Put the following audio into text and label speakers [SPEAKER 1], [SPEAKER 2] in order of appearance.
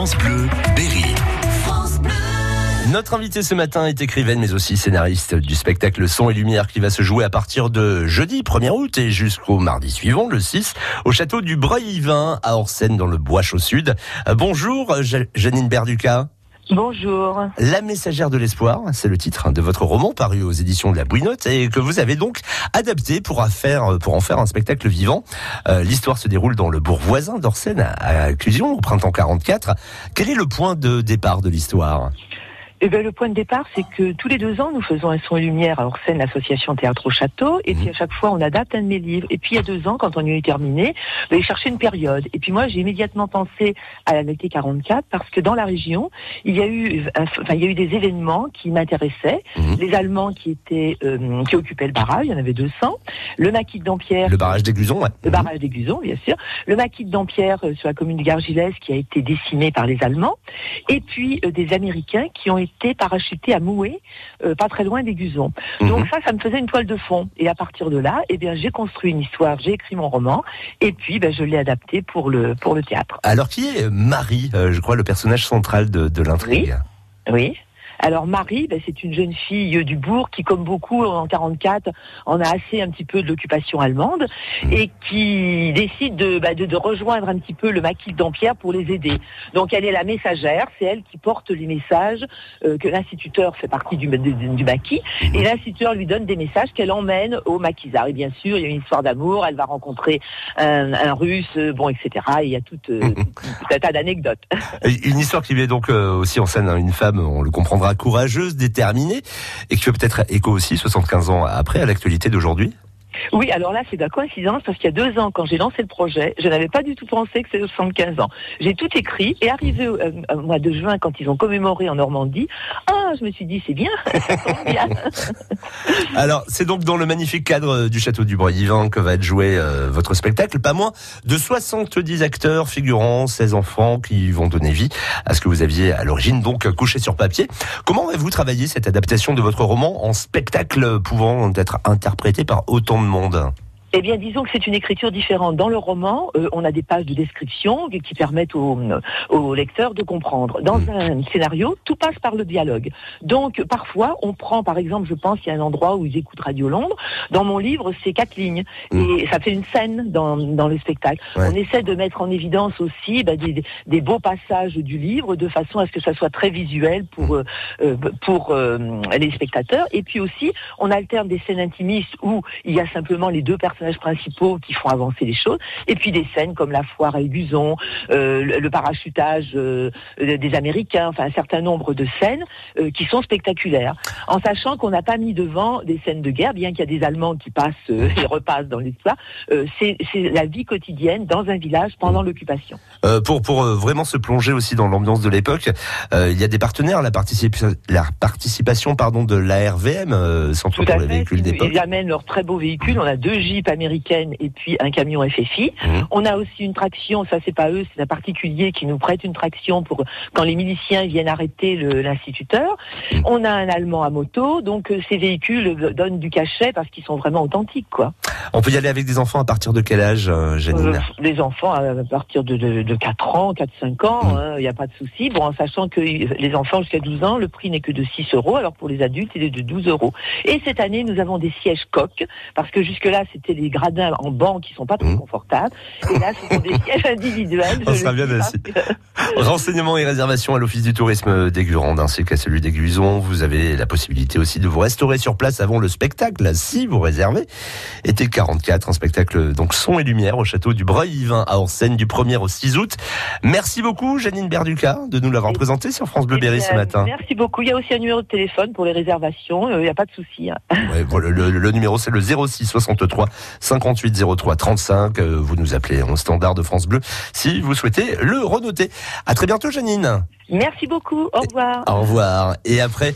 [SPEAKER 1] France Bleu, Berry.
[SPEAKER 2] Notre invité ce matin est écrivaine mais aussi scénariste du spectacle Son et Lumière qui va se jouer à partir de jeudi 1er août et jusqu'au mardi suivant, le 6, au château du Breuil-Vin à Orsène dans le Bois au Sud. Euh, bonjour Janine Berduca.
[SPEAKER 3] Bonjour.
[SPEAKER 2] La messagère de l'espoir, c'est le titre de votre roman paru aux éditions de la Bouinotte et que vous avez donc adapté pour en faire un spectacle vivant. Euh, l'histoire se déroule dans le bourg voisin d'Orsène à Clusion au printemps 44. Quel est le point de départ de l'histoire?
[SPEAKER 3] Eh bien, le point de départ, c'est que tous les deux ans, nous faisons un son et lumière à Orsène, l'association Théâtre au Château, et puis à chaque fois, on adapte un de mes livres. Et puis, il y a deux ans, quand on y est terminé, ben, j'ai cherché une période. Et puis moi, j'ai immédiatement pensé à l'été 44, parce que dans la région, il y a eu, enfin, il y a eu des événements qui m'intéressaient. Mhm. Les Allemands qui étaient, euh, qui occupaient le barrage, il y en avait 200. Le maquis de Dampierre.
[SPEAKER 2] Le barrage des Glusons, ouais.
[SPEAKER 3] Le barrage des Glusons, bien sûr. Le maquis de Dampierre euh, sur la commune de Gargilès qui a été décimé par les Allemands. Et puis, euh, des Américains qui ont été parachutés à Mouet, euh, pas très loin des Guzons. Mhm. Donc ça, ça me faisait une toile de fond. Et à partir de là, eh bien, j'ai construit une histoire, j'ai écrit mon roman, et puis ben, je l'ai adapté pour le, pour le théâtre.
[SPEAKER 2] Alors qui est Marie, euh, je crois, le personnage central de, de l'intrigue
[SPEAKER 3] oui. oui. Alors Marie, ben, c'est une jeune fille du bourg qui, comme beaucoup en 44, en a assez un petit peu de l'occupation allemande mmh. et qui décide de, ben, de, de, rejoindre un petit peu le maquis d'Ampierre pour les aider. Donc elle est la messagère, c'est elle qui porte les messages euh, que l'instituteur fait partie du, du, maquis mmh. et l'instituteur lui donne des messages qu'elle emmène au maquisard. Et bien sûr, il y a une histoire d'amour, elle va rencontrer un, un russe, euh, bon, etc. Et il y a tout, euh, un tas d'anecdotes.
[SPEAKER 2] Une histoire qui met donc euh, aussi en scène hein, une femme, on le comprendra courageuse, déterminée, et qui fait peut-être écho aussi 75 ans après à l'actualité d'aujourd'hui
[SPEAKER 3] oui, alors là, c'est de la coïncidence parce qu'il y a deux ans, quand j'ai lancé le projet, je n'avais pas du tout pensé que c'était 75 ans. J'ai tout écrit et arrivé euh, au, mois de juin, quand ils ont commémoré en Normandie, ah, je me suis dit, c'est bien,
[SPEAKER 2] alors, c'est donc dans le magnifique cadre du château du Breuil-Vin que va être joué euh, votre spectacle. Pas moins de 70 acteurs, figurants, 16 enfants qui vont donner vie à ce que vous aviez à l'origine donc couché sur papier. Comment avez-vous travaillé cette adaptation de votre roman en spectacle pouvant être interprété par autant de monde
[SPEAKER 3] eh bien, disons que c'est une écriture différente. Dans le roman, euh, on a des pages de description qui permettent au, au lecteur de comprendre. Dans hmm. un scénario, tout passe par le dialogue. Donc, parfois, on prend, par exemple, je pense, il y a un endroit où ils écoutent Radio Londres. Dans mon livre, c'est quatre lignes. Hmm. Et ça fait une scène dans, dans le spectacle. On essaie de mettre en évidence aussi bah, des, des, beaux passages du livre de façon à ce que ça soit très visuel pour, hmm. euh, euh, pour les spectateurs. Et puis aussi, on alterne des scènes intimistes où il y a simplement les deux personnes principaux qui font avancer les choses, et puis des scènes comme la foire à Guzon, euh, le, parachutage euh, des Américains, enfin un certain nombre de scènes euh, qui sont spectaculaires, en sachant qu'on n'a pas mis devant des scènes de guerre, bien qu'il y a des Allemands qui passent et repassent dans l'histoire, c'est la vie quotidienne dans un village pendant l'occupation.
[SPEAKER 2] pour pour vraiment se plonger aussi dans l'ambiance de l'époque, il y a des partenaires, la, participation, la participation pardon de l'ARVM, Centre pour les véhicules d'époque.
[SPEAKER 3] Ils amènent leurs très beaux véhicules, on a deux jeeps américaine et puis un camion FFI. Mmh. On a aussi une traction, ça c'est pas eux, c'est un particulier qui nous prête une traction pour quand les miliciens viennent arrêter l'instituteur. Mmh. On a un Allemand à moto, donc euh, ces véhicules donnent du cachet parce qu'ils sont vraiment authentiques, quoi.
[SPEAKER 2] On peut y aller avec des enfants à partir de quel âge, euh, Janine euh,
[SPEAKER 3] Les enfants à partir de, de, 4 ans, 4-5 ans, mmh. hein, il n'y a pas de souci. Bon, en sachant que les enfants jusqu'à 12 ans, le prix n'est que de 6 euros, alors pour les adultes, il est de 12 euros. Et cette année, nous avons des sièges coques, parce que jusque-là, c'était les gradins en banc qui sont pas trop mmh. confortables. Et là, ce sont des sièges individuels.
[SPEAKER 2] Ça sera bien ainsi. Renseignements et réservations à l'Office du tourisme d'Aigurande ainsi qu'à celui d'Aiguillon. Vous avez la possibilité aussi de vous restaurer sur place avant le spectacle, si vous réservez. 44, un spectacle donc son et lumière au château du Breuil-Vin à Orsène du 1er au 6 août. Merci beaucoup, Janine Berduca, de nous l'avoir présenté sur France Bleu Berry ce matin.
[SPEAKER 3] Merci beaucoup. Il y a aussi un numéro de téléphone pour les réservations. Euh, il n'y a pas de souci. Hein.
[SPEAKER 2] le, le, numéro, c'est le 06 63 58 03 35. Vous nous appelez en standard de France Bleu si vous souhaitez le renoter. À très bientôt, Janine.
[SPEAKER 3] Merci beaucoup. Au revoir.
[SPEAKER 2] Au revoir. Et après.